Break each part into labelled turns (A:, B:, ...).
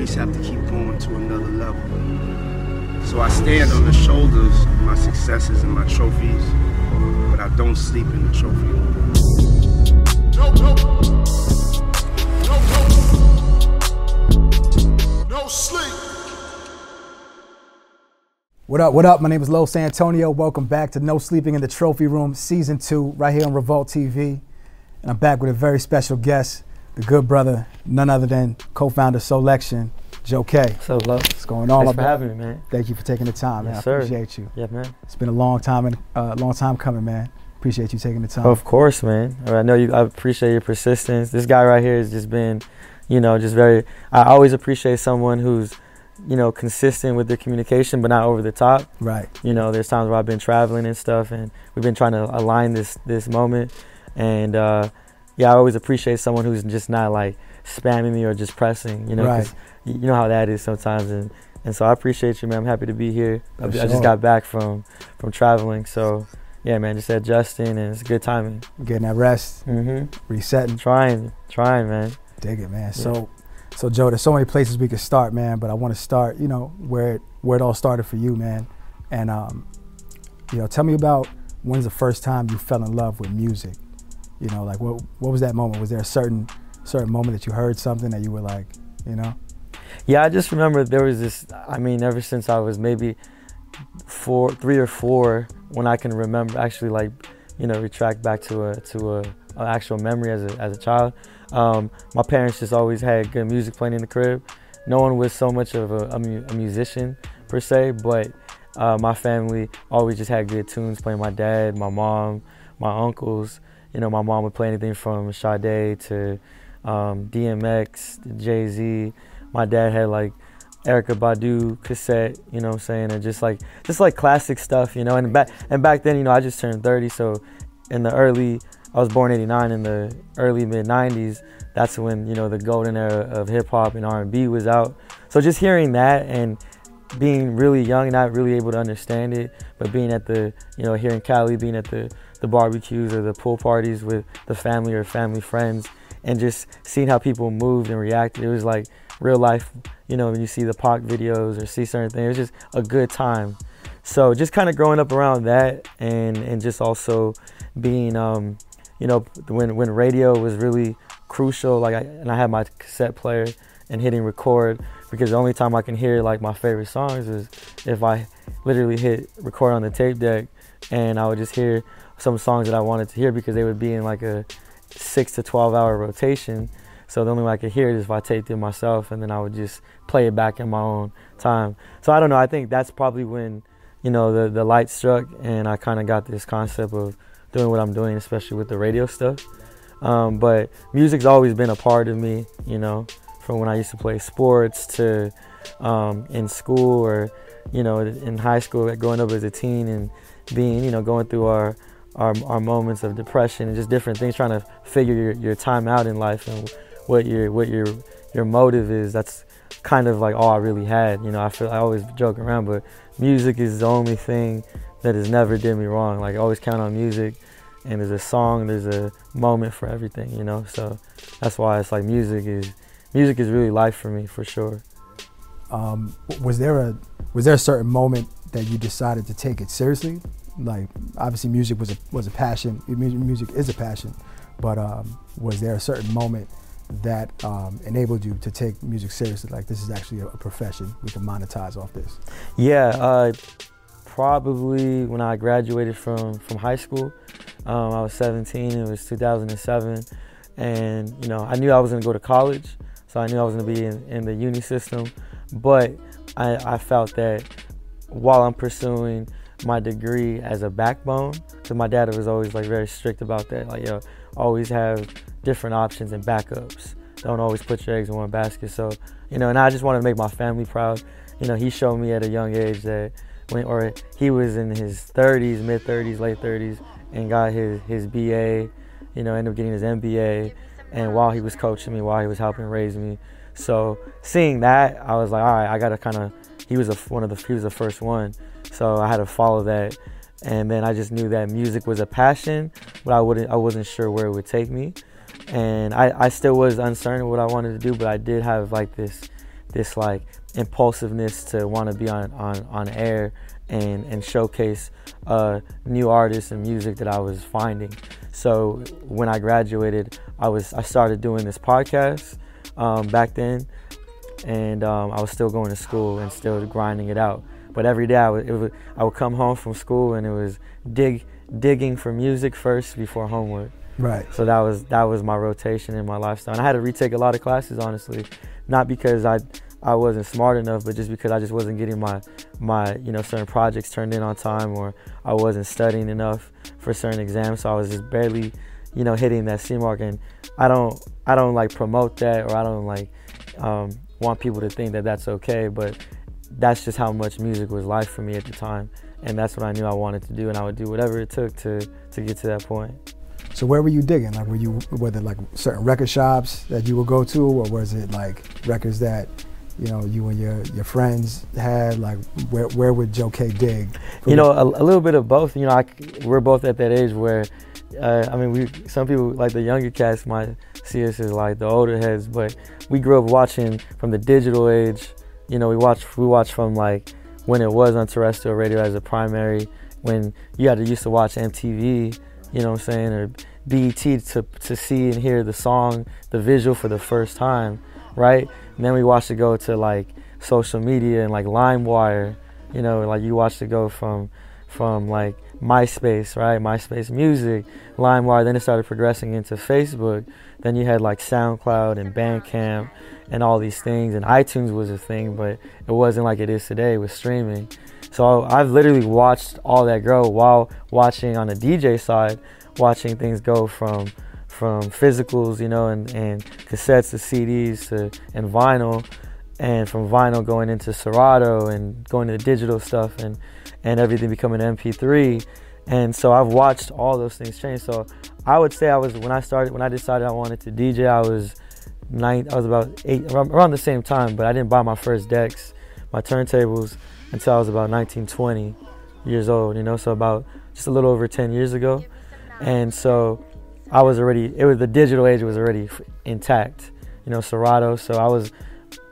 A: always have to keep going to another level. So I stand on the shoulders of my successes and my trophies, but I don't sleep in the trophy room. No, no.
B: No, no. No sleep.
C: What up, what up? My name is Los Antonio. Welcome back to No Sleeping in the Trophy Room, Season 2, right here on Revolt TV. And I'm back with a very special guest, the good brother, none other than co-founder Soulection, Joe Kay.
D: So love.
C: What's going on?
D: Thanks for having me, man.
C: Thank you for taking the time, man. I
D: sir.
C: appreciate you.
D: Yeah, man.
C: It's been a long time and uh, long time coming, man. Appreciate you taking the time.
D: Of course, man. I know you. I appreciate your persistence. This guy right here has just been, you know, just very. I always appreciate someone who's, you know, consistent with their communication, but not over the top.
C: Right.
D: You know, there's times where I've been traveling and stuff, and we've been trying to align this this moment. And uh, yeah, I always appreciate someone who's just not like spamming me or just pressing. You know,
C: Right.
D: you know how that is sometimes. And and so I appreciate you, man. I'm happy to be here. I,
C: For
D: I just got back from from traveling, so yeah, man, just adjusting, and it's good timing.
C: Getting that rest,
D: hmm
C: resetting.
D: Trying, trying, man.
C: Dig it, man. So, so Joe, there's so many places we could start, man. But I want to start, you know, where it, where it all started for you, man. And um, you know, tell me about when's the first time you fell in love with music. You know, like what what was that moment? Was there a certain certain moment that you heard something that you were like, you know?
D: Yeah, I just remember there was this. I mean, ever since I was maybe four, three or four, when I can remember, actually, like, you know, retract back to a to a, an actual memory as a as a child. Um, my parents just always had good music playing in the crib. No one was so much of a, a, mu- a musician per se, but uh, my family always just had good tunes playing. My dad, my mom, my uncles. You know, my mom would play anything from Sade to um, DMX, Jay Z. My dad had like Erykah Badu cassette, you know what I'm saying, and just like just like classic stuff, you know. And back and back then, you know, I just turned 30, so in the early, I was born 89 in the early mid 90s. That's when you know the golden era of hip hop and R&B was out. So just hearing that and being really young, not really able to understand it, but being at the, you know, here in Cali, being at the the barbecues or the pool parties with the family or family friends, and just seeing how people moved and reacted. It was like real life, you know, when you see the Pac videos or see certain things. It was just a good time. So just kind of growing up around that, and and just also being, um, you know, when when radio was really crucial. Like, I, and I had my cassette player and hitting record because the only time I can hear like my favorite songs is if I literally hit record on the tape deck, and I would just hear some songs that I wanted to hear because they would be in like a six to 12 hour rotation. So the only way I could hear it is if I taped it myself and then I would just play it back in my own time. So I don't know, I think that's probably when, you know, the, the light struck and I kind of got this concept of doing what I'm doing, especially with the radio stuff. Um, but music's always been a part of me, you know, from when I used to play sports to um, in school or, you know, in high school, growing up as a teen and being, you know, going through our our, our moments of depression and just different things, trying to figure your, your time out in life and what your what your your motive is. That's kind of like all I really had. You know, I feel I always joke around, but music is the only thing that has never did me wrong. Like I always count on music, and there's a song, there's a moment for everything. You know, so that's why it's like music is music is really life for me for sure.
C: Um, was there a was there a certain moment that you decided to take it seriously? Like obviously music was a was a passion. Music is a passion, but um, was there a certain moment that um, enabled you to take music seriously? Like this is actually a, a profession. We can monetize off this.
D: Yeah, uh, probably when I graduated from from high school. Um, I was 17. It was 2007, and you know I knew I was going to go to college, so I knew I was going to be in, in the uni system. But I, I felt that while I'm pursuing my degree as a backbone, because my dad was always like very strict about that. Like, yo, always have different options and backups. Don't always put your eggs in one basket. So, you know, and I just want to make my family proud. You know, he showed me at a young age that when, or he was in his 30s, mid 30s, late 30s, and got his his BA. You know, ended up getting his MBA. And while he was coaching me, while he was helping raise me, so seeing that, I was like, all right, I gotta kind of. He was a, one of the he was the first one, so I had to follow that. And then I just knew that music was a passion, but I wouldn't I wasn't sure where it would take me. And I, I still was uncertain what I wanted to do, but I did have like this this like impulsiveness to want to be on, on, on air and, and showcase uh, new artists and music that I was finding. So when I graduated, I was I started doing this podcast um, back then, and um, I was still going to school and still grinding it out. But every day I would, would, I would come home from school and it was dig digging for music first before homework.
C: Right.
D: So that was that was my rotation in my lifestyle. And I had to retake a lot of classes, honestly, not because I I wasn't smart enough, but just because I just wasn't getting my my you know certain projects turned in on time, or I wasn't studying enough for certain exams. So I was just barely, you know, hitting that C mark. And I don't I don't like promote that, or I don't like um, want people to think that that's okay. But that's just how much music was life for me at the time, and that's what I knew I wanted to do, and I would do whatever it took to to get to that point.
C: So where were you digging? Like, were you whether like certain record shops that you would go to, or was it like records that you know you and your your friends had? Like, where where would Joe Kay dig?
D: You know, a, a, little bit of both. You know, I, we're both at that age where, uh, I mean, we some people like the younger cats might see us as like the older heads, but we grew up watching from the digital age. You know, we watched we watched from like when it was on terrestrial radio as a primary, when you had to used to watch MTV you know what I'm saying, or BET to, to see and hear the song, the visual for the first time, right? And then we watched it go to like social media and like LimeWire, you know, like you watched it go from from like MySpace, right? MySpace Music, LimeWire. Then it started progressing into Facebook. Then you had like SoundCloud and Bandcamp and all these things. And iTunes was a thing, but it wasn't like it is today with streaming. So I've literally watched all that grow while watching on the DJ side, watching things go from from physicals, you know, and, and cassettes to CDs to and vinyl, and from vinyl going into Serato and going to the digital stuff and and everything becoming MP3. And so I've watched all those things change. So I would say I was when I started when I decided I wanted to DJ, I was nine. I was about eight around the same time, but I didn't buy my first decks, my turntables until I was about 19, 20 years old, you know, so about just a little over 10 years ago. And so I was already, it was the digital age was already intact, you know, Serato. So I was,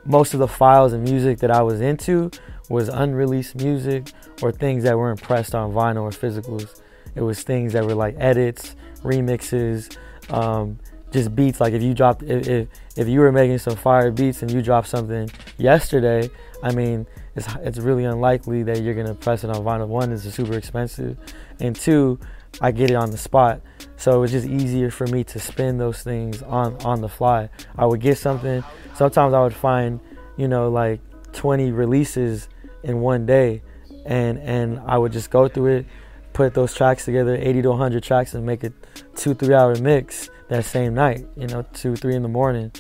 D: most of the files and music that I was into was unreleased music or things that weren't pressed on vinyl or physicals. It was things that were like edits, remixes, um, just beats. Like if you dropped, if, if, if you were making some fire beats and you dropped something yesterday, I mean, it's it's really unlikely that you're gonna press it on vinyl. One is super expensive, and two, I get it on the spot. So it was just easier for me to spin those things on on the fly. I would get something. Sometimes I would find, you know, like 20 releases in one day, and and I would just go through it, put those tracks together, 80 to 100 tracks, and make a two three hour mix that same night. You know, two three in the morning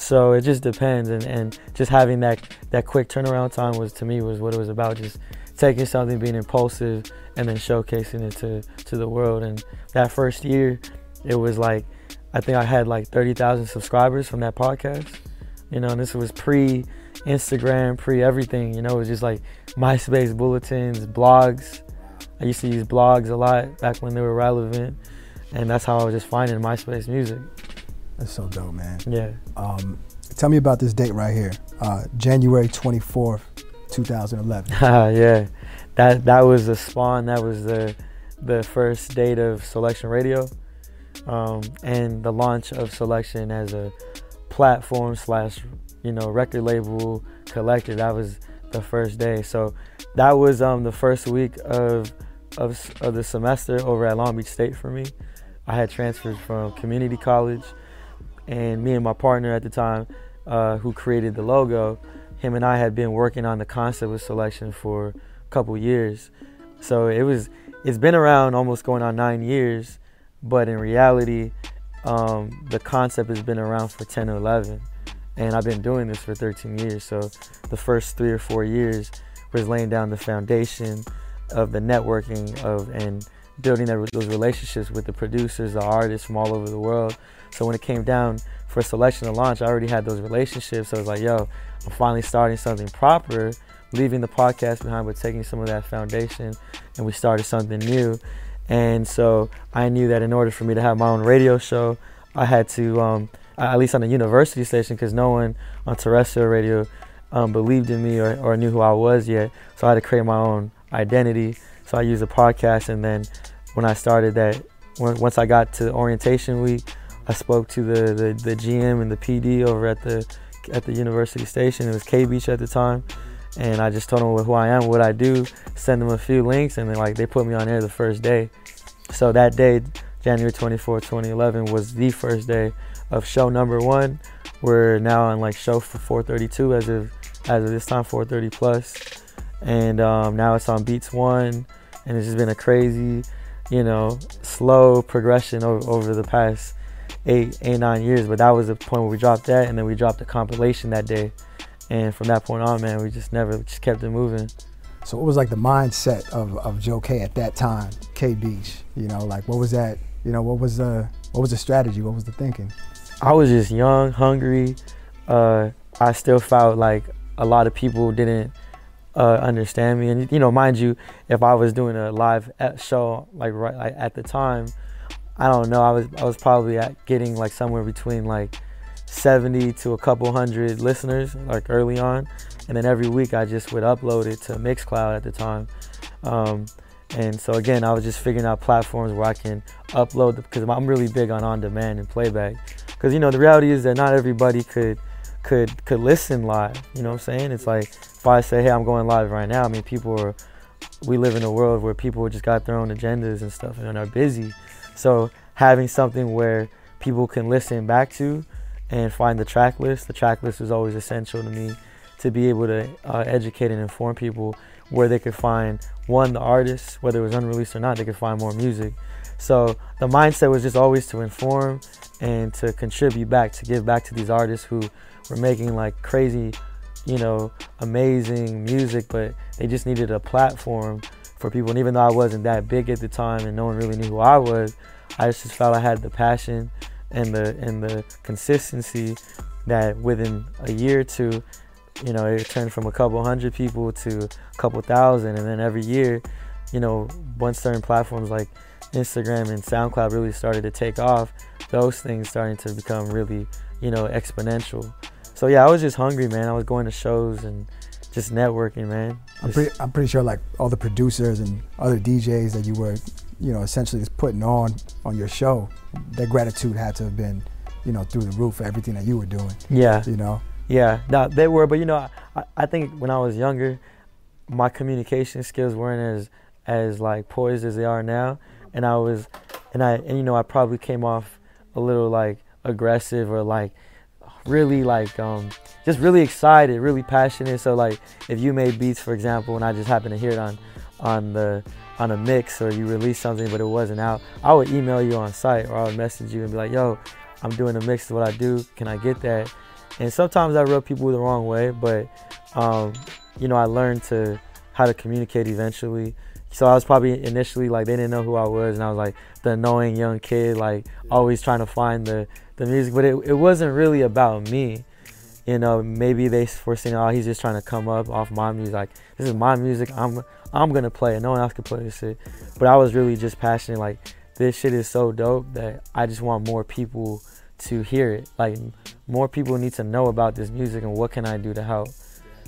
D: so it just depends, and, and just having that that quick turnaround time was to me was what it was about. Just taking something, being impulsive, and then showcasing it to to the world. And that first year, it was like I think I had like thirty thousand subscribers from that podcast. You know, and this was pre Instagram, pre everything. You know, it was just like MySpace bulletins, blogs. I used to use blogs a lot back when they were relevant, and that's how I was just finding MySpace music.
C: That's so dope, man.
D: Yeah.
C: Um, tell me about this date right here, uh, January 24th, 2011.
D: yeah, that that was the spawn. That was the the first date of Soulection Radio, um, and the launch of Soulection as a platform slash you know record label collector. That was the first day. So that was um, the first week of, of of the semester over at Long Beach State for me. I had transferred from community college and me and my partner at the time, uh, who created the logo, him and I had been working on the concept of Soulection for a couple years. So it was, it's been around almost going on nine years, but in reality, um, the concept has been around for 10 or 11, and I've been doing this for 13 years. So the first three or four years was laying down the foundation of the networking of and building that, those relationships with the producers, the artists from all over the world. So when it came down for Soulection and launch, I already had those relationships. So I was like, yo, I'm finally starting something proper, leaving the podcast behind, but taking some of that foundation, and we started something new. And so I knew that in order for me to have my own radio show, I had to, um, at least on the university station, because no one on terrestrial radio um, believed in me or, or knew who I was yet. So I had to create my own identity. So I used a podcast, and then when I started that, once I got to orientation week, I spoke to the, the, the GM and the PD over at the at the university station. It was K Beach at the time, and I just told them who I am, what I do, send them a few links, and then like they put me on air the first day. So that day, January 24, 2011, was the first day of show number one. We're now on like show for 432 as of as of this time, 430 plus, and um, now it's on Beats One, and it's just been a crazy, you know, slow progression over, over the past eight, eight, nine years. But that was the point where we dropped that, and then we dropped the compilation that day, and from that point on, man, we just never just kept it moving.
C: So what was like the mindset of, of Joe Kay at that time, K Beach? You know, like what was that? You know, what was the what was the strategy? What was the thinking?
D: I was just young, hungry. Uh, I still felt like a lot of people didn't uh, understand me. And you know, mind you, if I was doing a live show like right like at the time, I don't know. I was I was probably at getting like somewhere between like 70 to a couple hundred listeners like early on, and then every week I just would upload it to Mixcloud at the time. Um, and so again, I was just figuring out platforms where I can upload because I'm really big on on-demand and playback. Because you know the reality is that not everybody could could could listen live. You know what I'm saying? It's like if I say, hey, I'm going live right now. I mean, people are. We live in a world where people just got their own agendas and stuff and are busy. So having something where people can listen back to and find the track list. The track list is always essential to me to be able to uh, educate and inform people where they could find one the artist, whether it was unreleased or not, they could find more music. So the mindset was just always to inform and to contribute back, to give back to these artists who were making like crazy, you know, amazing music, but they just needed a platform for people. And even though I wasn't that big at the time and no one really knew who I was, I just felt I had the passion and the and the consistency that within a year or two, you know, it turned from a couple hundred people to a couple thousand, and then every year, you know, once certain platforms like Instagram and SoundCloud really started to take off, those things starting to become really, you know, exponential. So yeah, I was just hungry, man. I was going to shows and just networking, man. Just
C: I'm pretty, I'm pretty sure like all the producers and other DJs that you were, you know, essentially just putting on on your show, their gratitude had to have been, you know, through the roof for everything that you were doing.
D: Yeah.
C: You know.
D: Yeah, no, they were, but you know, I, I think when I was younger, my communication skills weren't as as like poised as they are now, and I was, and I, and you know, I probably came off a little like aggressive or like really like um just really excited, really passionate. So like if you made beats, for example, and I just happened to hear it on on the on a mix or you released something but it wasn't out, I would email you on site or I would message you and be like, yo, I'm doing a mix of what I do. Can I get that? And sometimes I rub people the wrong way, but um, you know, I learned to how to communicate eventually. So I was probably initially like they didn't know who I was, and I was like the annoying young kid, like always trying to find the the music. But it it wasn't really about me. You know, maybe they saying, "Oh, he's just trying to come up off my music. Like this is my music. I'm I'm gonna play it. No one else can play this shit." But I was really just passionate. Like this shit is so dope that I just want more people to hear it. Like more people need to know about this music and what can I do to help.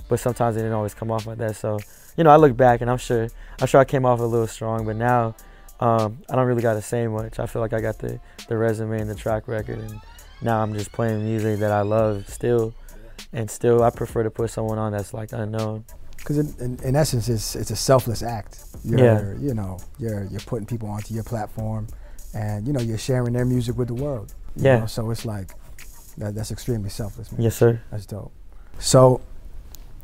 D: But sometimes it didn't always come off like that. So you know, I look back and I'm sure I'm sure I came off a little strong, but now um, I don't really got to say much. I feel like I got the the resume and the track record, and now I'm just playing music that I love still, and still I prefer to put someone on that's like unknown.
C: Because in, in, in, essence, it's it's a selfless act. You're,
D: yeah.
C: You know, you're you're putting people onto your platform, and you know you're sharing their music with the world.
D: yeah.
C: Know? So it's like that, that's extremely selfless. Man.
D: Yes, sir.
C: That's dope. So,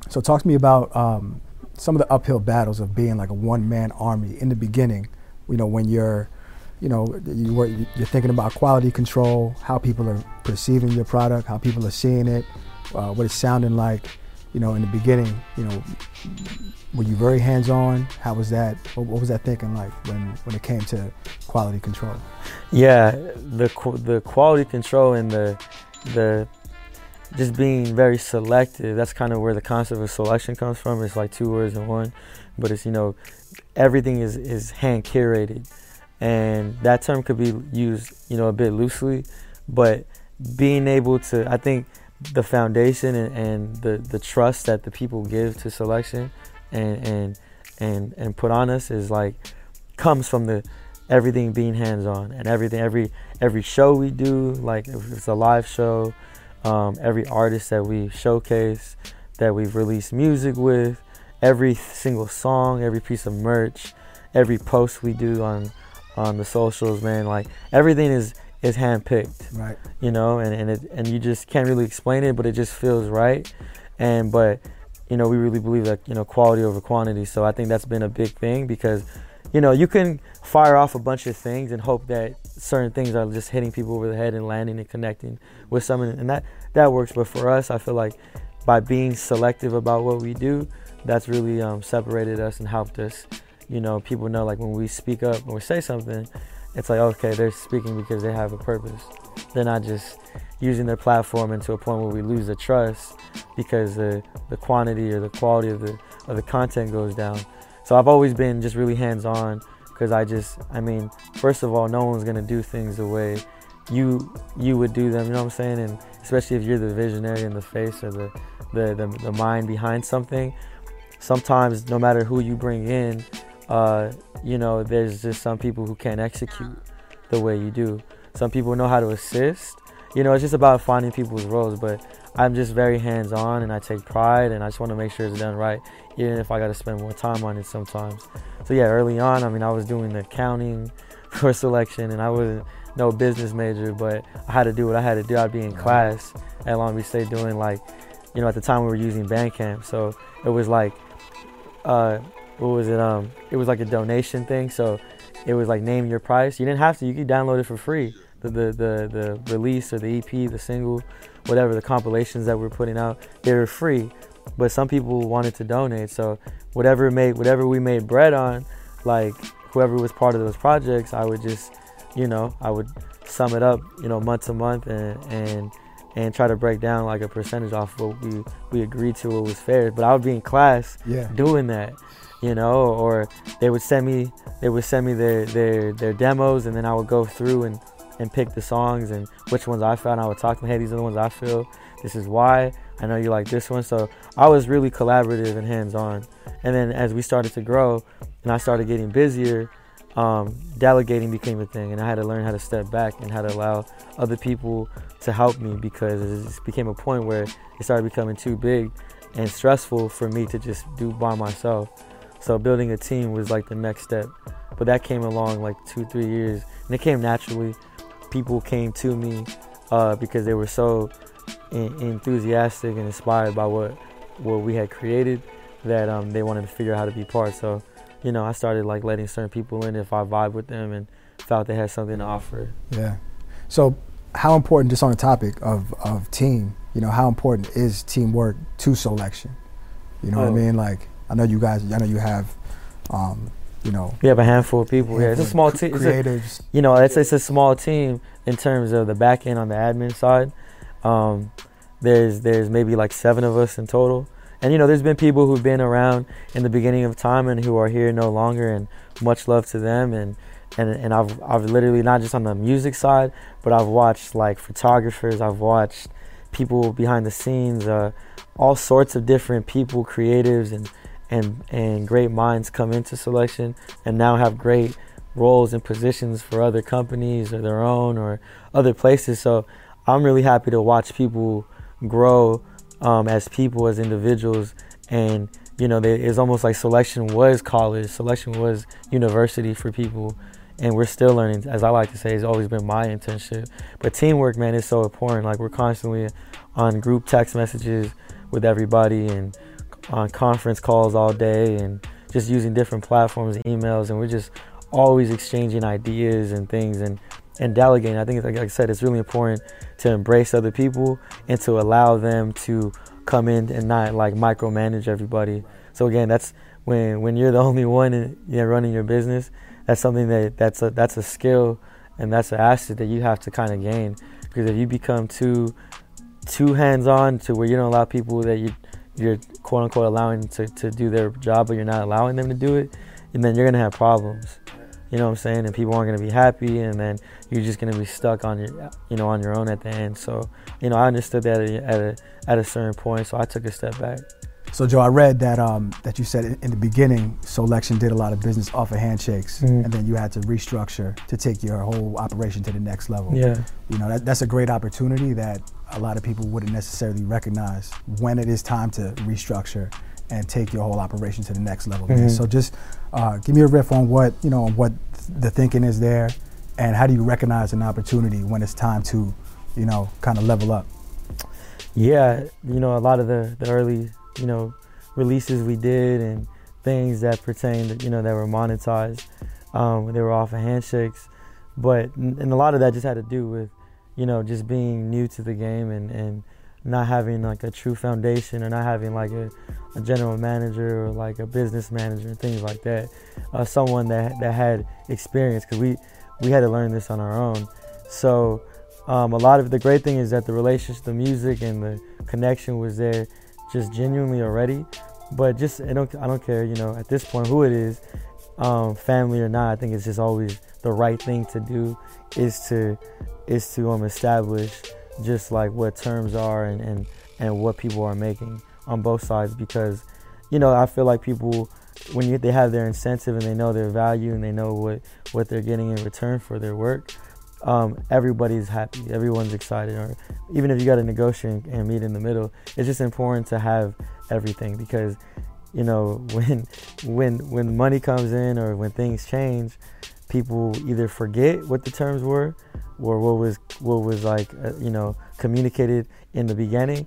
C: so talk to me about um, some of the uphill battles of being like a one man army in the beginning. You know, when you're, you know, you were, you're thinking about quality control, how people are perceiving your product, how people are seeing it, uh, what it's sounding like. You know, in the beginning, you know, were you very hands on? How was that? What, was that thinking like when when it came to quality control?
D: Yeah, the the quality control and the the just being very selective. That's kind of where the concept of Soulection comes from. It's like two words in one, but it's you know everything is is hand curated, and that term could be used you know a bit loosely, but being able to I think the foundation and, and, the, the trust that the people give to Soulection and and and and put on us is like comes from the everything being hands on and everything every every show we do like if it's a live show um, every artist that we showcase that we've released music with every single song every piece of merch every post we do on on the socials man like everything is is handpicked.
C: Right.
D: you know and and, it, and you just can't really explain it but it just feels right. And but you know we really believe that you know quality over quantity. So i think that's been a big thing because you know you can fire off a bunch of things and hope that certain things are just hitting people over the head and landing and connecting with someone and that that works. But for us i feel like by being selective about what we do that's really um, separated us and helped us. You know people know like when we speak up we say something it's like okay they're speaking because they have a purpose. They're not just using their platform into a point where we lose the trust because the the quantity or the quality of the of the content goes down. So i've always been just really hands on because i just i mean first of all no one's to do things the way you you would do them you know what i'm saying? And especially if you're the visionary in the face or the the, the, the mind behind something sometimes no matter who you bring in uh, you know there's just some people who can't execute the way you do. Some people know how to assist. You know it's just about finding people's roles but i'm just very hands on and i take pride and i just want to make sure it's done right even if i got to spend more time on it sometimes. So yeah early on i mean i was doing the accounting for Soulection and i wasn't no business major but i had to do what i had to do. I'd be in class at long beach state doing like you know at the time we were using bandcamp. So it was like uh what was it um it was like a donation thing. So it was like name your price. You didn't have to. You could download it for free. The the the, the release or the ep the single whatever the compilations that we're putting out they were free but some people wanted to donate so whatever made whatever we made bread on like whoever was part of those projects i would just you know i would sum it up you know month to month and and and try to break down like a percentage off what we we agreed to what was fair but i would be in class
C: Yeah.
D: doing that you know or they would send me they would send me their their their demos and then i would go through and and pick the songs and which ones i found i would talk to them hey these are the ones i feel this is why i know you like this one so i was really collaborative and hands-on and then as we started to grow and i started getting busier um, delegating became a thing and i had to learn how to step back and how to allow other people to help me because it became a point where it started becoming too big and stressful for me to just do by myself so building a team was like the next step. But that came along like two, three years, and it came naturally. People came to me uh, because they were so en- enthusiastic and inspired by what what we had created that um, they wanted to figure out how to be part. So, you know, I started like letting certain people in if I vibe with them and felt they had something to offer.
C: Yeah. So, how important, just on the topic of, of team, you know, how important is teamwork to Soulection? You know what I
D: Oh.
C: mean? Like, I know you guys, I know you have, um, you know,
D: We have a handful of people. Yeah, it's a small team. It's a- you know, it's it's a small team in terms of the back end on the admin side. Um, there's there's maybe like seven of us in total, and you know, there's been people who've been around in the beginning of time and who are here no longer, and much love to them. And and and I've I've literally not just on the music side, but I've watched like photographers, I've watched people behind the scenes, uh, all sorts of different people, creatives and and and great minds come into Soulection and now have great roles and positions for other companies or their own or other places. So I'm really happy to watch people grow um, as people, as individuals, and you know, they, it's almost like Soulection was college, Soulection was university for people, and we're still learning. As I like to say, it's always been my internship. But teamwork, man, is so important. Like we're constantly on group text messages with everybody and on conference calls all day and just using different platforms and emails and we're just always exchanging ideas and things and and delegating. I think like i said it's really important to embrace other people and to allow them to come in and not like micromanage everybody. So again that's when when you're the only one in, you know, running your business that's something that that's a that's a skill and that's an asset that you have to kind of gain. Because if you become too too hands on to where you don't allow people that you you're quote unquote allowing to, to do their job but you're not allowing them to do it and then you're gonna have problems you know what I'm saying, and people aren't gonna be happy, and then you're just gonna be stuck on your, you know, on your own at the end. So, you know, I understood that at a, at a, at a certain point, so I took a step back.
C: So Joe, I read that um, that you said in the beginning, Soulection did a lot of business off of handshakes, mm-hmm. and then you had to restructure to take your whole operation to the next level.
D: Yeah,
C: you know that, that's a great opportunity that a lot of people wouldn't necessarily recognize when it is time to restructure and take your whole operation to the next level. Mm-hmm. So just uh, give me a riff on what you know, on what the thinking is there, and how do you recognize an opportunity when it's time to, you know, kind of level up.
D: Yeah, you know, a lot of the the early, you know, releases we did and things that pertained, you know, that were monetized, um, they were off of handshakes, but and a lot of that just had to do with, you know, just being new to the game and and not having like a true foundation or not having like a, a general manager or like a business manager and things like that. Uh, someone that that had experience because we we had to learn this on our own. So um, a lot of the great thing is that the relationship, the music, and the connection was there, just genuinely already. But just I don't I don't care you know at this point who it is, um, family or not. I think it's just always the right thing to do is to is to um, establish just like what terms are and, and, and what people are making on both sides because you know I feel like people when you, they have their incentive and they know their value and they know what, what they're getting in return for their work, um, everybody's happy, everyone's excited. Or even if you got to negotiate and meet in the middle, it's just important to have everything because you know when when when money comes in or when things change, people either forget what the terms were or what was what was like uh, you know communicated in the beginning.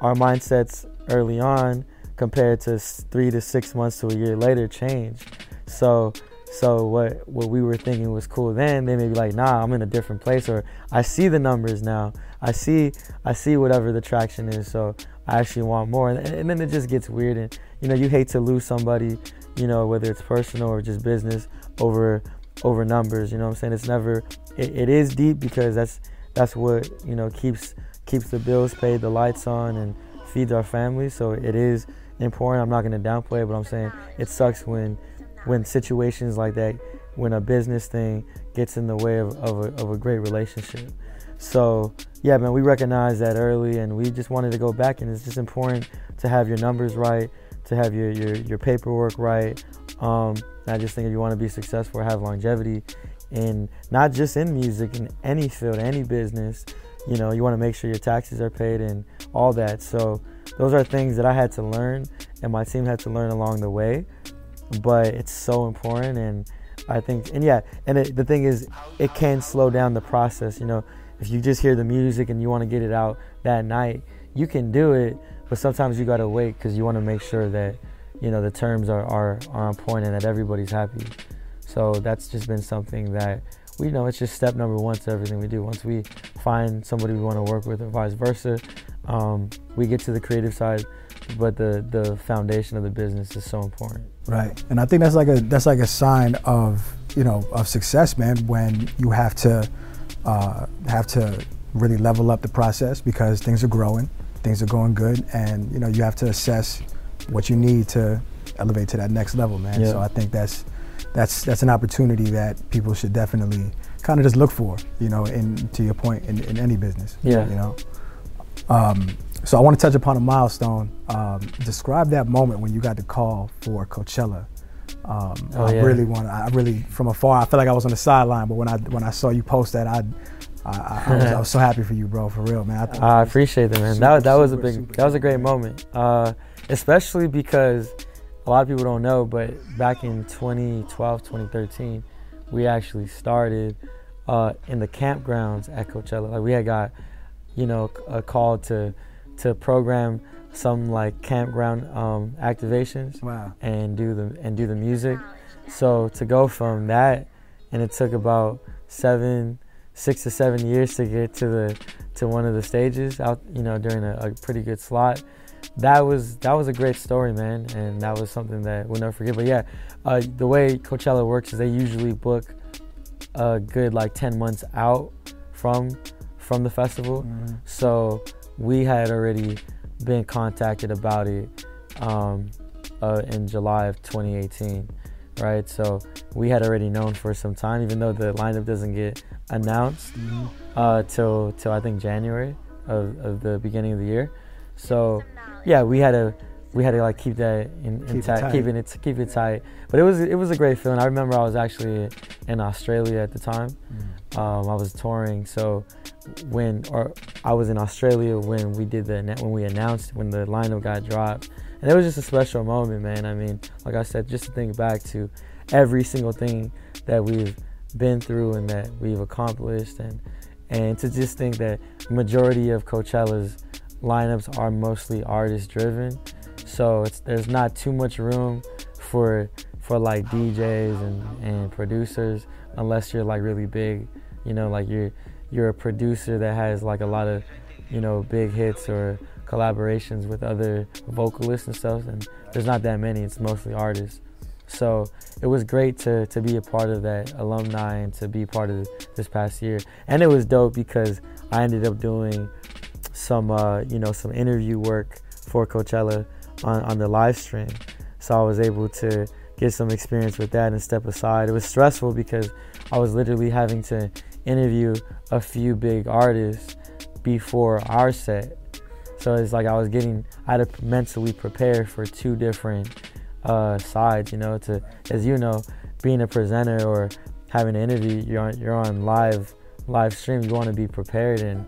D: Our mindsets early on compared to three to six months to a year later change so so what what we were thinking was cool then they may be like nah i'm in a different place or i see the numbers now. I see i see whatever the traction is so i actually want more. And, and then it just gets weird and you know you hate to lose somebody you know whether it's personal or just business over over numbers you know what i'm saying it's never it, it is deep because that's that's what you know keeps keeps the bills paid, the lights on, and feeds our families. So it is important. I'm not going to downplay it, but I'm saying it sucks when when situations like that, when a business thing gets in the way of, of, a, of a great relationship. So yeah, man, we recognize that early, and we just wanted to go back. And it's just important to have your numbers right, to have your your, your paperwork right. Um, I just think if you want to be successful have longevity, in not just in music, in any field, any business. You know, you want to make sure your taxes are paid and all that. So those are things that I had to learn, and my team had to learn along the way. But it's so important, and I think, and yeah, and it, the thing is, it can slow down the process. You know, if you just hear the music and you want to get it out that night, you can do it, but sometimes you gotta wait because you want to make sure that you know the terms are, are, are on point and that everybody's happy. So that's just been something that we know it's just step number one to everything we do. Once we find somebody we want to work with, or vice versa, um, we get to the creative side, but the the foundation of the business is so important.
C: Right, and I think that's like a that's like a sign of you know of success, man. When you have to uh, have to really level up the process because things are growing, things are going good, and you know you have to assess what you need to elevate to that next level, man. Yeah. So I think that's that's that's an opportunity that people should definitely kind of just look for, you know, in to your point in, in any business.
D: Yeah.
C: You know. Um, so I want to touch upon a milestone. Um, describe that moment when you got the call for Coachella. Um, oh, I yeah. really want. I really from afar. I feel like I was on the sideline, but when I when I saw you post that, I I, I, was, I, was, so happy for you, bro. For real, man.
D: I, I appreciate that, man. Super, that that was super, a big. That was a great moment, uh, especially because a lot of people don't know, but back in 2012, 2013, we actually started uh, in the campgrounds at Coachella. Like we had got, you know, a call to to program some like campground um, activations
C: wow.
D: and do the and do the music. So to go from that, and it took about seven, six to seven years to get to the to one of the stages out, you know, during a, a pretty good slot that was that was a great story, man, and that was something that we'll never forget. But yeah, uh, the way Coachella works is they usually book a good like ten months out from from the festival. Mm-hmm. So we had already been contacted about it um, uh, in July of 2018. right? So we had already known for some time, even though the lineup doesn't get announced
C: Mm-hmm.
D: uh, till till I think January of, of the beginning of the year. So yeah, we had to we had to like keep that in,
C: Keep it
D: intact,
C: tight.
D: keeping it keep it tight. But it was it was a great feeling. I remember I was actually in Australia at the time.
C: Mm.
D: Um, I was touring, so when or I was in Australia when we did the when we announced when the lineup got dropped, and it was just a special moment, man. I mean, like I said, just to think back to every single thing that we've been through and that we've accomplished, and and to just think that majority of Coachella's lineups are mostly artist driven, so it's there's not too much room for for like DJs and, and producers unless you're like really big, you know, like you're you're a producer that has like a lot of, you know, big hits or collaborations with other vocalists and stuff and there's not that many, it's mostly artists. So it was great to, to be a part of that alumni and to be part of this past year. And it was dope because I ended up doing some uh, you know some interview work for Coachella on, on the live stream. So I was able to get some experience with that and step aside. It was stressful because I was literally having to interview a few big artists before our set. So it's like I was getting, I had to mentally prepare for two different uh, sides, you know, to, as you know, being a presenter or having an interview, you're on, you're on live, live stream, you want to be prepared and,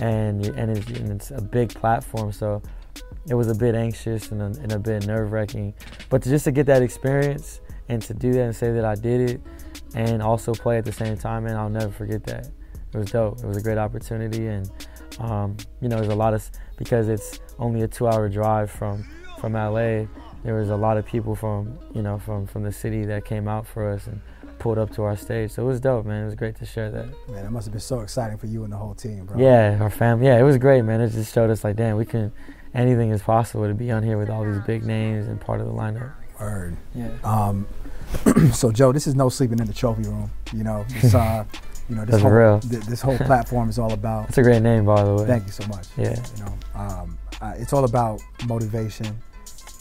D: and, and, it's, and it's a big platform. So it was a bit anxious and a, and a bit nerve wracking. But to, just to get that experience and to do that and say that I did it and also play at the same time, and I'll never forget that. It was dope. It was a great opportunity, and um, you know, there's a lot of because it's only a two-hour drive from from LA. There was a lot of people from you know from from the city that came out for us and pulled up to our stage. So it was dope, man. It was great to share that.
C: Man, it must have been so exciting for you and the whole team, bro.
D: Yeah, our family. Yeah, it was great, man. It just showed us like, damn, we can. Anything is possible to be on here with all these big names and part of the lineup.
C: Word.
D: Yeah.
C: Um, so Joe, this is no sleeping in the trophy room. You know, this, uh, you know, this
D: That's
C: whole
D: real.
C: th- this whole platform is all about.
D: That's a great name, by the way.
C: Thank you so much.
D: Yeah.
C: You know, um, uh, it's all about motivation,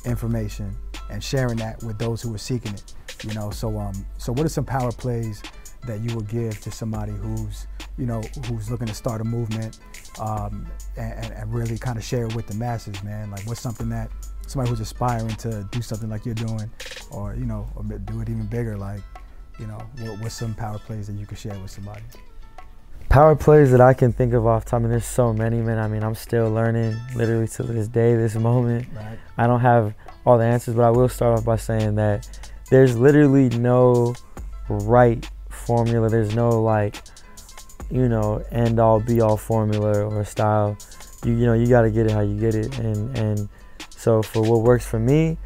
C: information, and sharing that with those who are seeking it. You know, so um, so what are some power plays that you would give to somebody who's you know who's looking to start a movement um, and, and- really kind of share it with the masses, man? Like, what's something that somebody who's aspiring to do something like you're doing, or you know, or do it even bigger, like you know, what, what's some power plays that you could share with somebody?
D: Power plays that I can think of off time, and there's so many, man. I mean, I'm still learning, literally to this day, this moment.
C: Right.
D: I don't have all the answers, but I will start off by saying that there's literally no right formula. There's no like, you know, end all be all formula or style. You you know, you got to get it how you get it, and and so for what works for me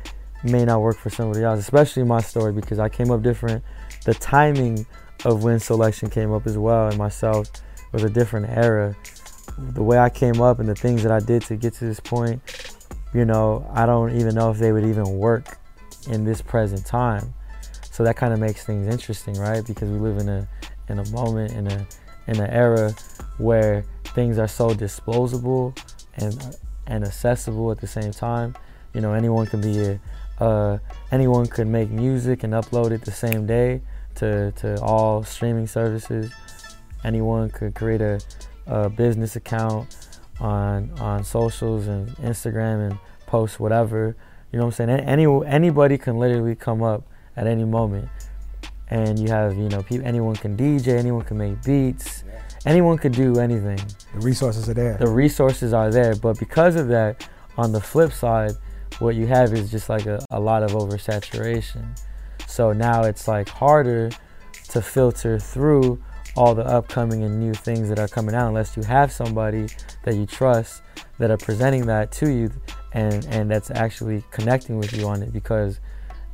D: may not work for somebody else, especially my story because I came up different. The timing of when Soulection came up as well, and myself was a different era. The way I came up and the things that I did to get to this point, you know, I don't even know if they would even work in this present time. So that kind of makes things interesting, right? Because we live in a in a moment in a in an era where things are so disposable and and accessible at the same time. You know, anyone can be a uh, anyone could make music and upload it the same day to, to all streaming services. Anyone could create a, a business account on on socials and Instagram and post whatever. You know what I'm saying? Any anybody can literally come up at any moment, and you have you know people. Anyone can DJ. Anyone can make beats. Anyone could do anything
C: The resources are there.
D: the resources are there but because of that on the flip side what you have is just like a, a lot of oversaturation so now it's like harder to filter through all the upcoming and new things that are coming out unless you have somebody that you trust that are presenting that to you and and that's actually connecting with you on it because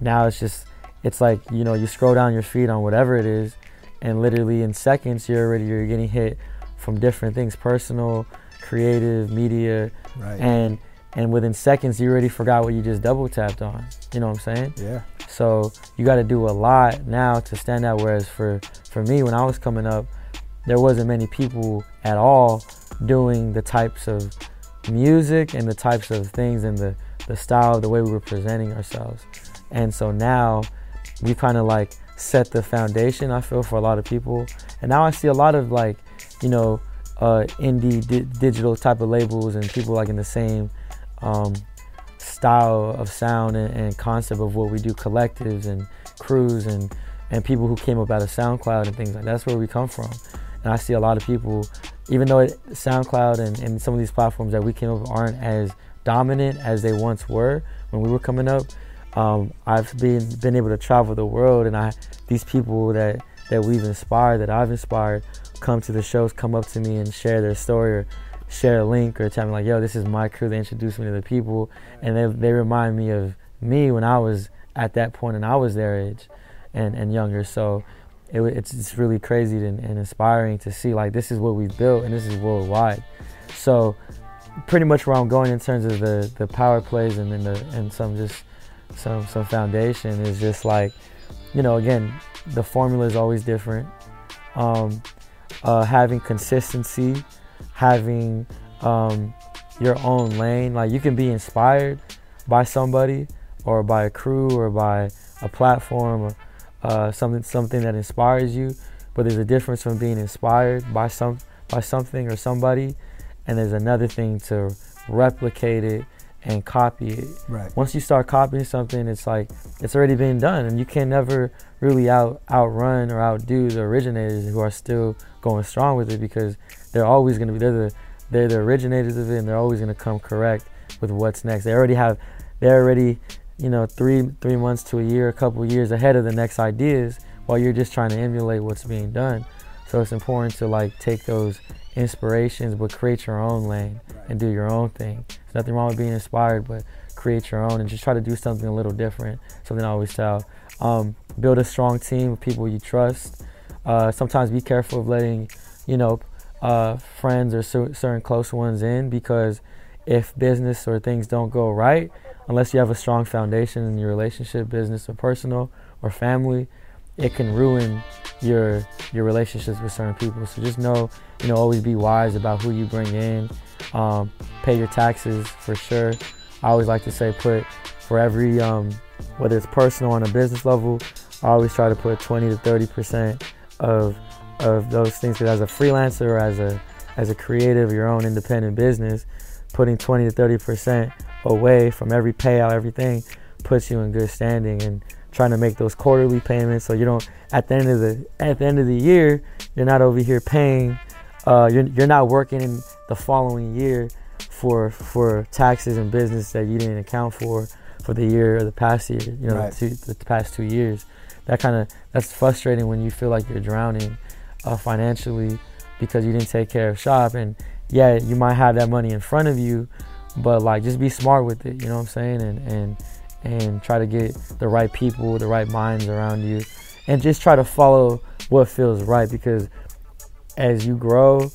D: now it's just it's like you know you scroll down your feed on whatever it is and literally in seconds you're already you're getting hit from different things personal creative media
C: right.
D: and and within seconds you already forgot what you just double tapped on you know what i'm saying
C: yeah.
D: so you got to do a lot now to stand out whereas for for me when i was coming up there wasn't many people at all doing the types of music and the types of things and the the style the way we were presenting ourselves and so now we kind of like set the foundation. I feel for a lot of people, and now I see a lot of like, you know, uh, indie di- digital type of labels and people like in the same um, style of sound and, and, concept of what we do, collectives and crews and and people who came up out of SoundCloud and things like that. that's where we come from. And I see a lot of people, even though it, SoundCloud and, and some of these platforms that we came up aren't as dominant as they once were when we were coming up. Um, I've been been able to travel the world, and I these people that that we've inspired, that I've inspired, come to the shows, come up to me and share their story or share a link or tell me like, yo, this is my crew. They introduce me to the people, and they they remind me of me when I was at that point and I was their age and and younger. So it, it's it's really crazy and, and inspiring to see like this is what we've built and this is worldwide. So pretty much where I'm going in terms of the the power plays and then the and some just some some foundation is just like you know again the formula is always different. Um, uh, having consistency, having um, your own lane. Like you can be inspired by somebody or by a crew or by a platform or uh, something something that inspires you. But there's a difference from being inspired by some by something or somebody, and there's another thing to replicate it and copy it.
C: Right.
D: Once you start copying something, it's like it's already been done, and you can never really out outrun or outdo the originators who are still going strong with it because they're always going to be they're the they're the originators of it, and they're always going to come correct with what's next. They already have they're already you know three three months to a year, a couple years ahead of the next ideas, while you're just trying to emulate what's being done. So it's important to like take those inspirations, but create your own lane and do your own thing. There's nothing wrong with being inspired, but create your own and just try to do something a little different. Something I always tell. Um, build a strong team of people you trust. Uh, sometimes be careful of letting, you know, uh, friends or certain close ones in because if business or things don't go right, unless you have a strong foundation in your relationship, business or personal or family, it can ruin your your relationships with certain people. So just know, you know, always be wise about who you bring in. Um, pay your taxes for sure. I always like to say, put for every um, whether it's personal on a business level, I always try to put 20 to 30 percent of of those things. Because as a freelancer or as a as a creative, your own independent business, putting 20 to 30 percent away from every payout, everything puts you in good standing and trying to make those quarterly payments so you don't at the end of the at the end of the year you're not over here paying uh, you're, you're not working in the following year for for taxes and business that you didn't account for for the year or the past year you know right. the, two, the past two years that kind of that's frustrating when you feel like you're drowning uh, financially because you didn't take care of shop. And yeah you might have that money in front of you but like just be smart with it you know what i'm saying? And and and try to get the right people, the right minds around you, and just try to follow what feels right because as you grow,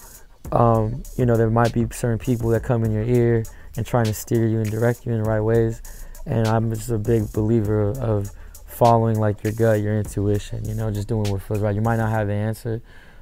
D: um, you know, there might be certain people that come in your ear and trying to steer you and direct you in the right ways. And I'm just a big believer of following like your gut, your intuition, you know, just doing what feels right. You might not have the answer,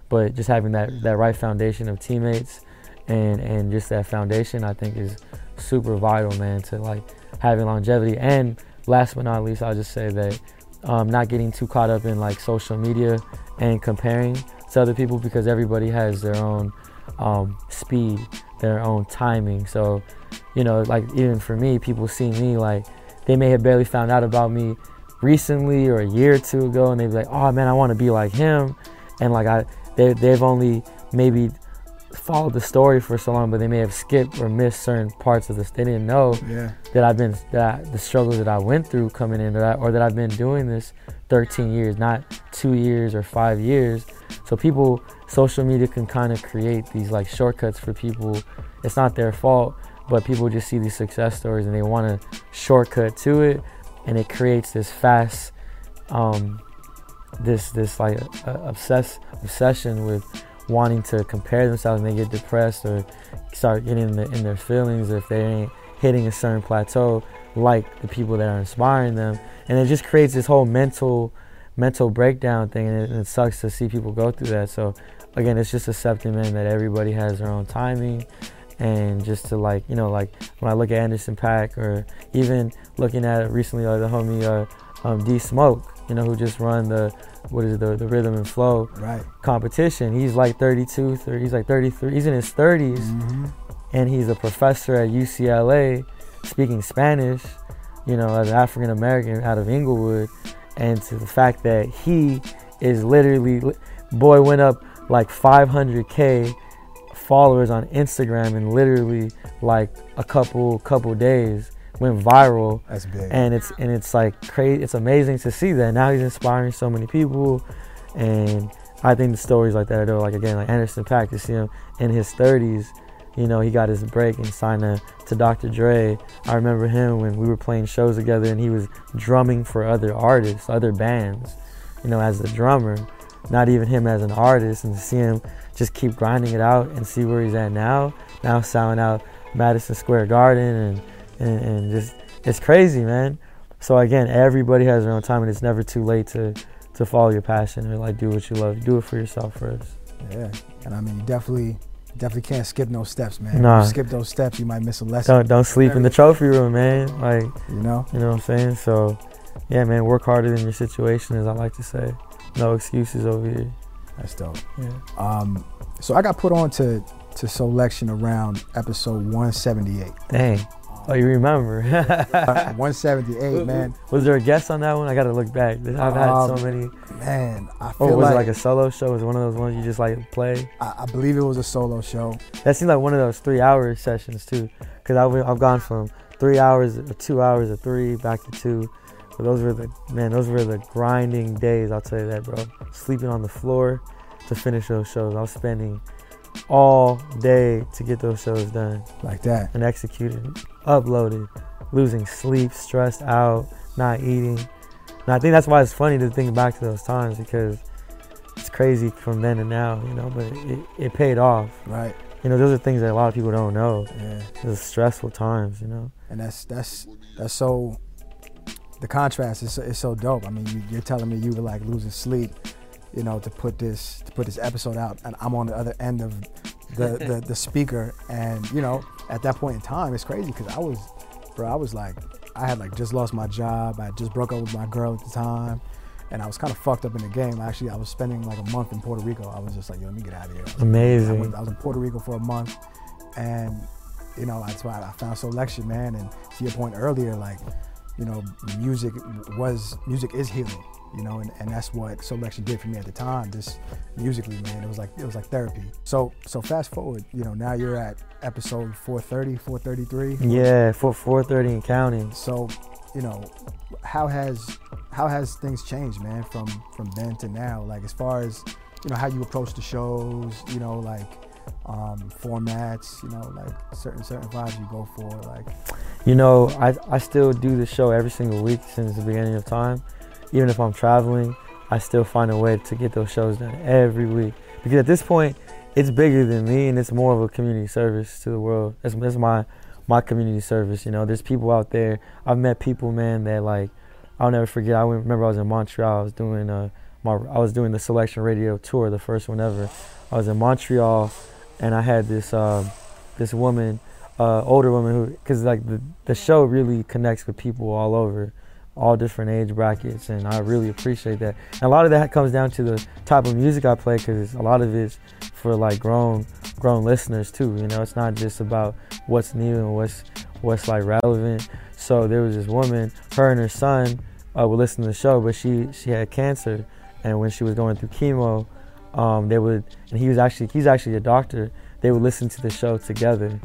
D: but just having that, that right foundation of teammates and, and just that foundation, I think is super vital, man, to like having longevity. And last but not least, I'll just say that um, not getting too caught up in like social media and comparing to other people because everybody has their own um, speed, their own timing. So, you know, like even for me, people see me like they may have barely found out about me recently or a year or two ago, and they'd be like, "Oh man, I want to be like him," and like I, they they've only maybe followed the story for so long, but they may have skipped or missed certain parts of this. They didn't know
C: yeah.
D: that I've been that the struggles that I went through coming in, that, or that I've been doing this 13 years, not two years or five years. So people, social media can kind of create these like shortcuts for people. It's not their fault, but people just see these success stories and they want to shortcut to it, and it creates this fast, um, this this like uh, obsess obsession with wanting to compare themselves and they get depressed or start getting in, the, in their feelings if they ain't hitting a certain plateau like the people that are inspiring them. And it just creates this whole mental mental breakdown thing and it, and it sucks to see people go through that. So again it's just accepting man that everybody has their own timing and just to like you know like when I look at Anderson Paak or even looking at recently uh, the homie uh, um, D Smoke you know, who just run the what is it, the the rhythm and flow
C: Right.
D: competition. He's like 32, 30, he's like 33. He's in his 30s,
C: hmm
D: and he's a professor at UCLA, speaking Spanish. You know, as an African American out of Inglewood, and to the fact that he is literally, boy went up like 500k followers on Instagram in literally like a couple couple days went viral
C: That's big.
D: and it's and it's like crazy it's amazing to see that now he's inspiring so many people and I think the stories like that are like again like Anderson Paak to see him in his 30s you know he got his break and signed to, to Dr. Dre I remember him when we were playing shows together and he was drumming for other artists other bands you know as a drummer not even him as an artist and to see him just keep grinding it out and see where he's at now now selling out Madison Square Garden and and, and just it's crazy, man. So again, everybody has their own time, and it's never too late to to follow your passion or like do what you love. Do it for yourself first.
C: yeah. And I mean, you definitely, definitely can't skip no steps, man.
D: Nah.
C: If you skip those steps, you might miss a lesson.
D: Don't don't sleep in the trophy room, man. Like
C: You know.
D: you know what I'm saying. So yeah, man, work harder than your situation, as I like to say. No excuses over here.
C: That's dope.
D: Yeah.
C: Um, so I got put on to to Soulection around episode 178.
D: Dang. Oh, you remember?
C: 178, man.
D: was there a guest on that one? I gotta look back. I've had
C: Um,
D: so many.
C: Man, I feel
D: Or was
C: like,
D: it like a solo show? Was it one of those ones you just like play?
C: I, I believe it was a solo show.
D: That seemed like one of those three hour sessions too, because I've I've gone from three hours or two hours or three back to two. Those were the man, those were the grinding days. I'll tell you that, bro. Sleeping on the floor to finish those shows. I was spending all day to get those shows done
C: Like that.
D: and executed, uploaded, losing sleep, stressed out, not eating. And I think that's why it's funny to think back to those times because it's crazy from then to now, you know. But it, it paid off.
C: Right.
D: You know, those are things that a lot of people don't know.
C: Yeah.
D: Those stressful times, you know.
C: And that's that's that's so. The contrast is so, is so dope. I mean, you, you're telling me you were like losing sleep, you know, to put this to put this episode out, and I'm on the other end of the the, the speaker, and you know, at that point in time, it's crazy because I was, bro, I was like, I had like just lost my job, I just broke up with my girl at the time, and I was kind of fucked up in the game. Actually, I was spending like a month in Puerto Rico. I was just like, yo, let me get out of here.
D: Amazing.
C: I, went, I was in Puerto Rico for a month, and you know that's why I found Soulection, man. And to your point earlier, like you know, music was music is healing, you know, and, and that's what Soulection did for me at the time. Just musically, man, it was like it was like therapy. So so fast forward, you know, now you're at episode 430, 433.
D: Yeah, for 4:30 and counting.
C: So, you know, how has how has things changed, man, from from then to now? Like as far as you know, how you approach the shows, you know, like um, formats, you know, like certain certain vibes you go for, like
D: You know, I I still do the show every single week since the beginning of time. Even if I'm traveling, I still find a way to get those shows done every week. Because at this point, it's bigger than me, and it's more of a community service to the world. That's, my my community service. You know, there's people out there. I've met people, man, that like I'll never forget. I remember I was in Montreal. I was doing uh my I was doing the Soulection radio tour, the first one ever. I was in Montreal, and I had this uh, this woman, uh, older woman who, because like the the show really connects with people all over, all different age brackets, and I really appreciate that. And a lot of that comes down to the type of music I play, because a lot of it's for like grown grown listeners too. You know, it's not just about what's new and what's what's like relevant. So there was this woman, her and her son uh, would listen to the show, but she she had cancer, and when she was going through chemo, um, they would, and he was actually he's actually a doctor. They would listen to the show together,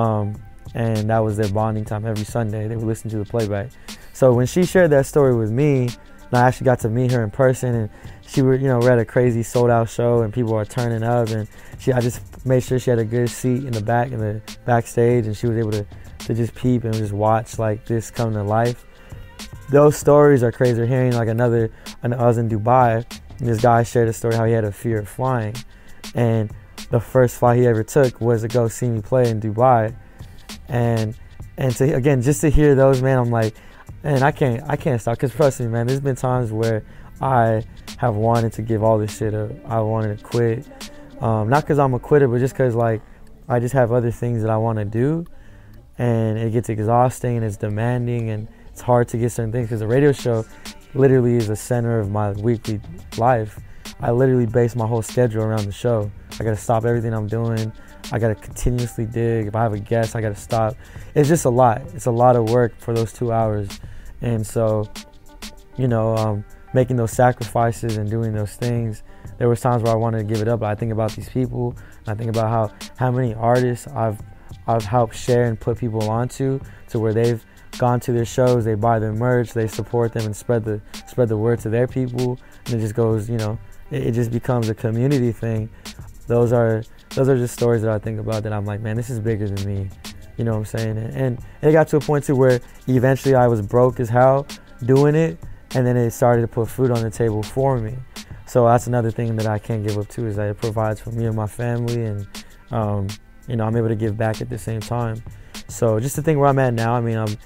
D: um, and that was their bonding time every Sunday. They would listen to the playback. So when she shared that story with me, and I actually got to meet her in person, and she were you know read a crazy sold out show, and people are turning up, and she I just made sure she had a good seat in the back in the backstage, and she was able to to just peep and just watch like this come to life. Those stories are crazy. Hearing like another, I was in Dubai, and this guy shared a story how he had a fear of flying, and the first flight he ever took was to go see me play in Dubai, and and to again just to hear those man, I'm like, man, I can't I can't stop because trust me, man, there's been times where I have wanted to give all this shit up. I wanted to quit, um, not because I'm a quitter, but just because like I just have other things that I want to do, and it gets exhausting and it's demanding and it's hard to get certain things because the radio show literally is the center of my weekly life. I literally base my whole schedule around the show. I gotta stop everything I'm doing. I gotta continuously dig. If I have a guest, I gotta stop. It's just a lot. It's a lot of work for those two hours, and so, you know, um, making those sacrifices and doing those things. There was times where I wanted to give it up, but I think about these people. I think about how how many artists I've I've helped share and put people onto to where they've gone to their shows, they buy their merch, they support them and spread the spread the word to their people, and it just goes, you know, it, it just becomes a community thing. Those are those are just stories that I think about that I'm like, man, this is bigger than me. You know what I'm saying? And, it got to a point to where eventually I was broke as hell doing it, and then it started to put food on the table for me. So that's another thing that I can't give up too is that it provides for me and my family, and um, you know I'm able to give back at the same time. So just to think where I'm at now, I mean, I'm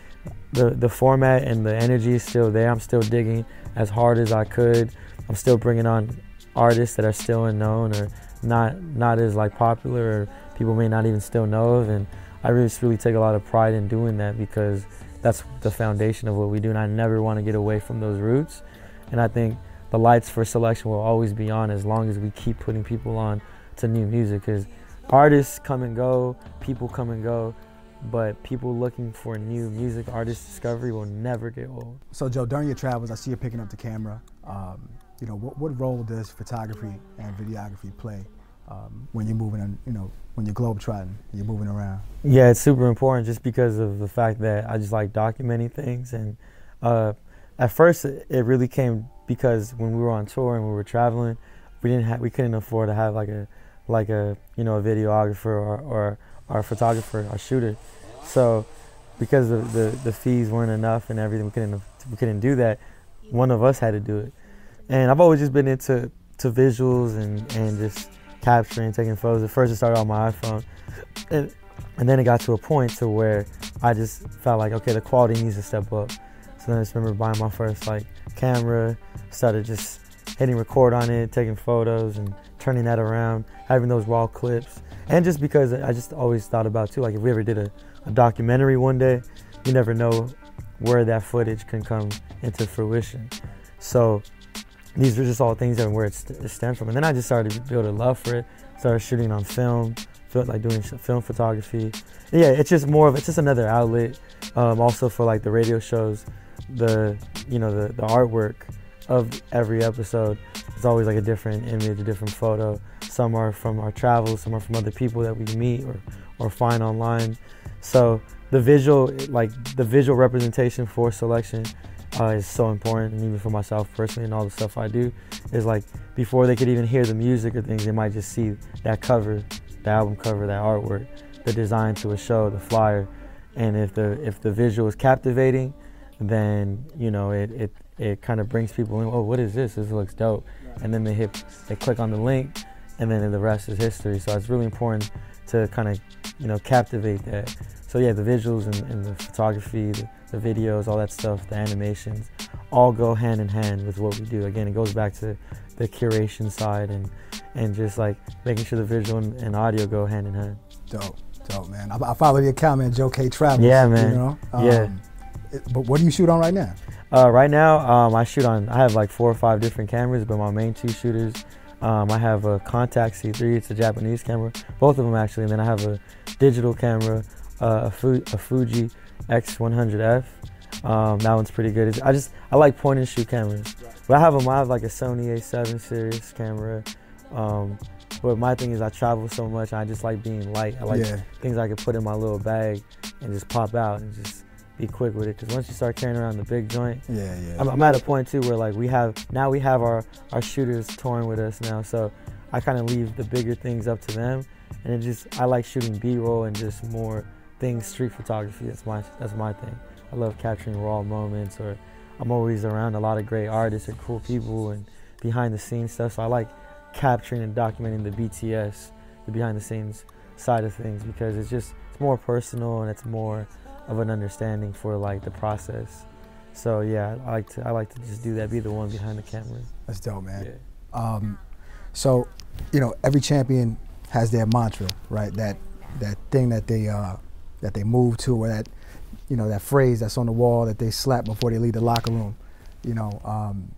D: the the format and the energy is still there. I'm still digging as hard as I could. I'm still bringing on artists that are still unknown or not not as like popular or people may not even still know of and I really really take a lot of pride in doing that because that's the foundation of what we do and I never want to get away from those roots and I think the lights for Soulection will always be on as long as we keep putting people on to new music because artists come and go people come and go but people looking for new music artist discovery will never get old
C: So Joe, during your travels, I see you picking up the camera. Um, you know, what, what role does photography and videography play um, when you're moving, on, you know, when you're globetrotting, you're moving around?
D: Yeah, it's super important just because of the fact that I just like documenting things. And uh, at first, it it really came because when we were on tour and we were traveling, we didn't have, we couldn't afford to have like a, like a, you know, a videographer or, or our photographer, our shooter. So because the, the, the fees weren't enough and everything, we couldn't, we couldn't do that. One of us had to do it. And I've always just been into to visuals and, and just capturing, taking photos. At first, it started on my iPhone, and, and then it got to a point to where I just felt like, okay, the quality needs to step up. So then I just remember buying my first like camera, started just hitting record on it, taking photos and turning that around, having those raw clips. And just because I just always thought about too, like if we ever did a, a documentary one day, you never know where that footage can come into fruition. So these are just all things that where it, st- stems from. And then I just started to build a love for it. Started shooting on film, felt like doing film photography. And yeah, it's just more of it's just another outlet. Um, also for like the radio shows, the you know the the artwork of every episode is always like a different image, a different photo. Some are from our travels, some are from other people that we meet or or find online. So the visual, like the visual representation for Soulection uh, is so important, and even for myself personally and all the stuff I do, is like before they could even hear the music or things, they might just see that cover, the album cover, that artwork, the design to a show, the flyer, and if the if the visual is captivating, then you know it it, it kind of brings people in. Oh, what is this? This looks dope, and then they hit they click on the link, and then the rest is history. So it's really important to kind of you know captivate that. So yeah, the visuals and, and the photography, the, the videos, all that stuff, the animations, all go hand in hand with what we do. Again, it goes back to the curation side and and just like making sure the visual and, and audio go hand in hand.
C: Dope, dope, man. I, I follow your account, man. Joe Kay Travels.
D: Yeah, man.
C: You know?
D: Yeah.
C: it- but what do you shoot on right now?
D: Uh, right now, um, I shoot on. I have like four or five different cameras, but my main two shooters. Um, I have a Contax C3. It's a Japanese camera, both of them actually. And then I have a digital camera, uh, a, Fu- a Fuji X100F. Um, that one's pretty good. It's, I just I like point and shoot cameras. But I have them. I have like a Sony A7 series camera. Um, but my thing is I travel so much. I just like being light. I like
C: Yeah.
D: things I can put in my little bag and just pop out and just be quick with it. Because once you start carrying around the big joint,
C: Yeah, yeah.
D: I'm, I'm at a point too where like we have now we have our our shooters touring with us now, so I kind of leave the bigger things up to them, and it just I like shooting B-roll and just more things street photography. That's my that's my thing. I love capturing raw moments, or I'm always around a lot of great artists and cool people and behind the scenes stuff. So I like capturing and documenting the BTS, the behind the scenes side of things, because it's just it's more personal and it's more of an understanding for like the process. So yeah, I like to I like to just do that, be the one behind the camera.
C: That's dope, man.
D: Yeah.
C: Um, so, you know, every champion has their mantra, right? That that thing that they uh, that they move to, or that you know that phrase that's on the wall that they slap before they leave the locker room. you know, um,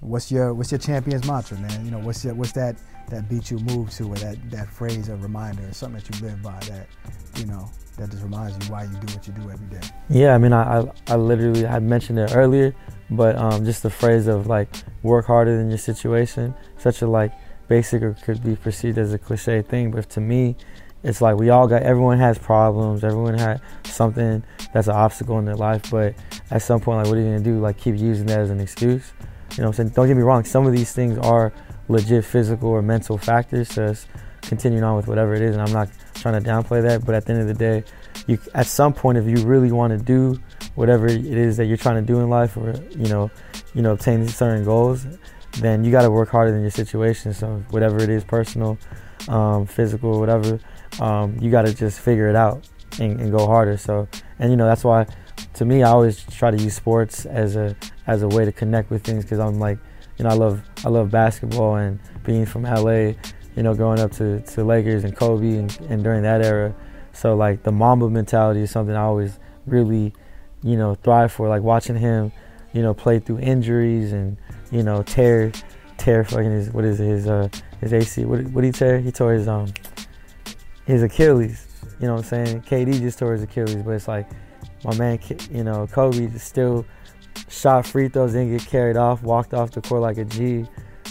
C: what's your what's your champion's mantra, man? You know, what's your, what's that that beat you move to, or that that phrase or reminder, or something that you live by that, you know, that just reminds you why you do what you do every day.
D: Yeah, I mean, I I, I literally I mentioned it earlier, but um, just the phrase of like work harder than your situation, such a like basic or could be perceived as a cliche thing, but to me, it's like we all got everyone has problems everyone had something that's an obstacle in their life but at some point like what are you gonna do? Like keep using that as an excuse? You know what i'm saying? Don't get me wrong some of these things are legit physical or mental factors to us continuing on with whatever it is and i'm not trying to downplay that but at the end of the day you at some point if you really want to do whatever it is that you're trying to do in life or you know you know obtain certain goals then you got to work harder than your situation. So whatever it is personal um, physical whatever um, you got to just figure it out and, and, go harder. So, and you know that's why, to me, I always try to use sports as a as a way to connect with things because I'm like, you know, I love I love basketball and being from LA, you know, growing up to, to Lakers and Kobe and, and during that era. So like the Mamba mentality is something I always really, you know, thrive for. Like watching him, you know, play through injuries and you know tear tear fucking his what is it, his uh his AC what what did he tear? He tore his um his Achilles. You know what I'm saying? KD just tore his Achilles, but it's like my man, you know, Kobe still shot free throws, didn't get carried off, walked off the court like a G.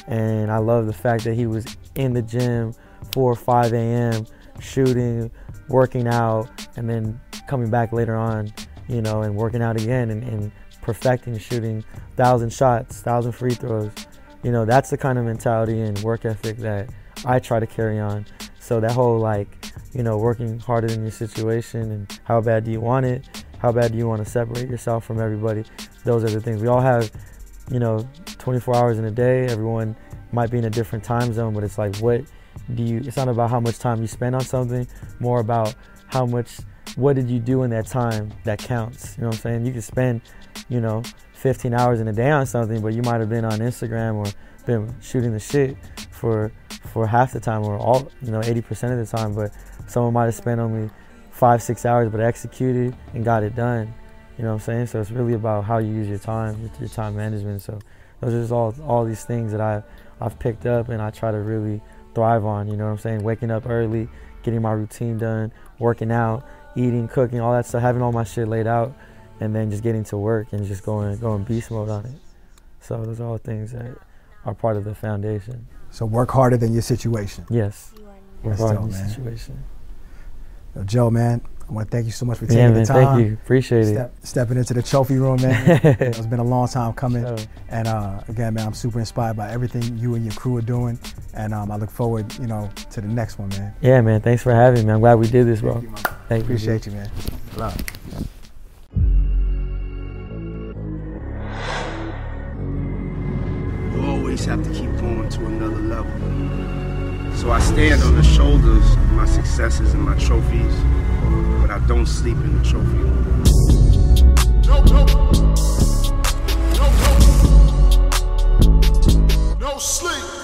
D: And I love the fact that he was in the gym 4 or 5 a.m. shooting, working out, and then coming back later on, you know, and working out again and, and perfecting shooting thousand shots, thousand free throws. You know, that's the kind of mentality and work ethic that I try to carry on. So that whole like, you know, working harder than your situation and how bad do you want it? How bad do you want to separate yourself from everybody? Those are the things. We all have, you know, 24 hours in a day. Everyone might be in a different time zone, but it's like, what do you, it's not about how much time you spend on something, more about how much, what did you do in that time that counts? You know what I'm saying? You can spend, you know, 15 hours in a day on something, but you might have been on Instagram or been shooting the shit for for half the time or all you know 80% of the time but someone might have spent only five six hours but executed and got it done. You know what i'm saying? So it's really about how you use your time your time management. So those are just all all these things that i i've picked up and i try to really thrive on you know what i'm saying? Waking up early getting my routine done working out eating cooking all that stuff having all my shit laid out and then just getting to work and just going going beast mode on it. So those are all things that are part of the foundation
C: so work harder than your situation.
D: Yes. Work harder than your situation.
C: Joe, man, I want to thank you so much for taking yeah, man, the time.
D: Thank you. Appreciate
C: Step, it. Stepping into the trophy room, man. it's been a long time coming. Sure. And uh, again, man, I'm super inspired by everything you and your crew are doing. And um, I look forward, you know, to the next one, man.
D: Yeah, man. Thanks for having me. I'm glad we did this, bro. Thank you,
C: thank Appreciate you, man. Love.
A: you always have to keep going to another level. So I stand on the shoulders of my successes and my trophies, but I don't sleep in the trophy. No, no. No, no. no sleep.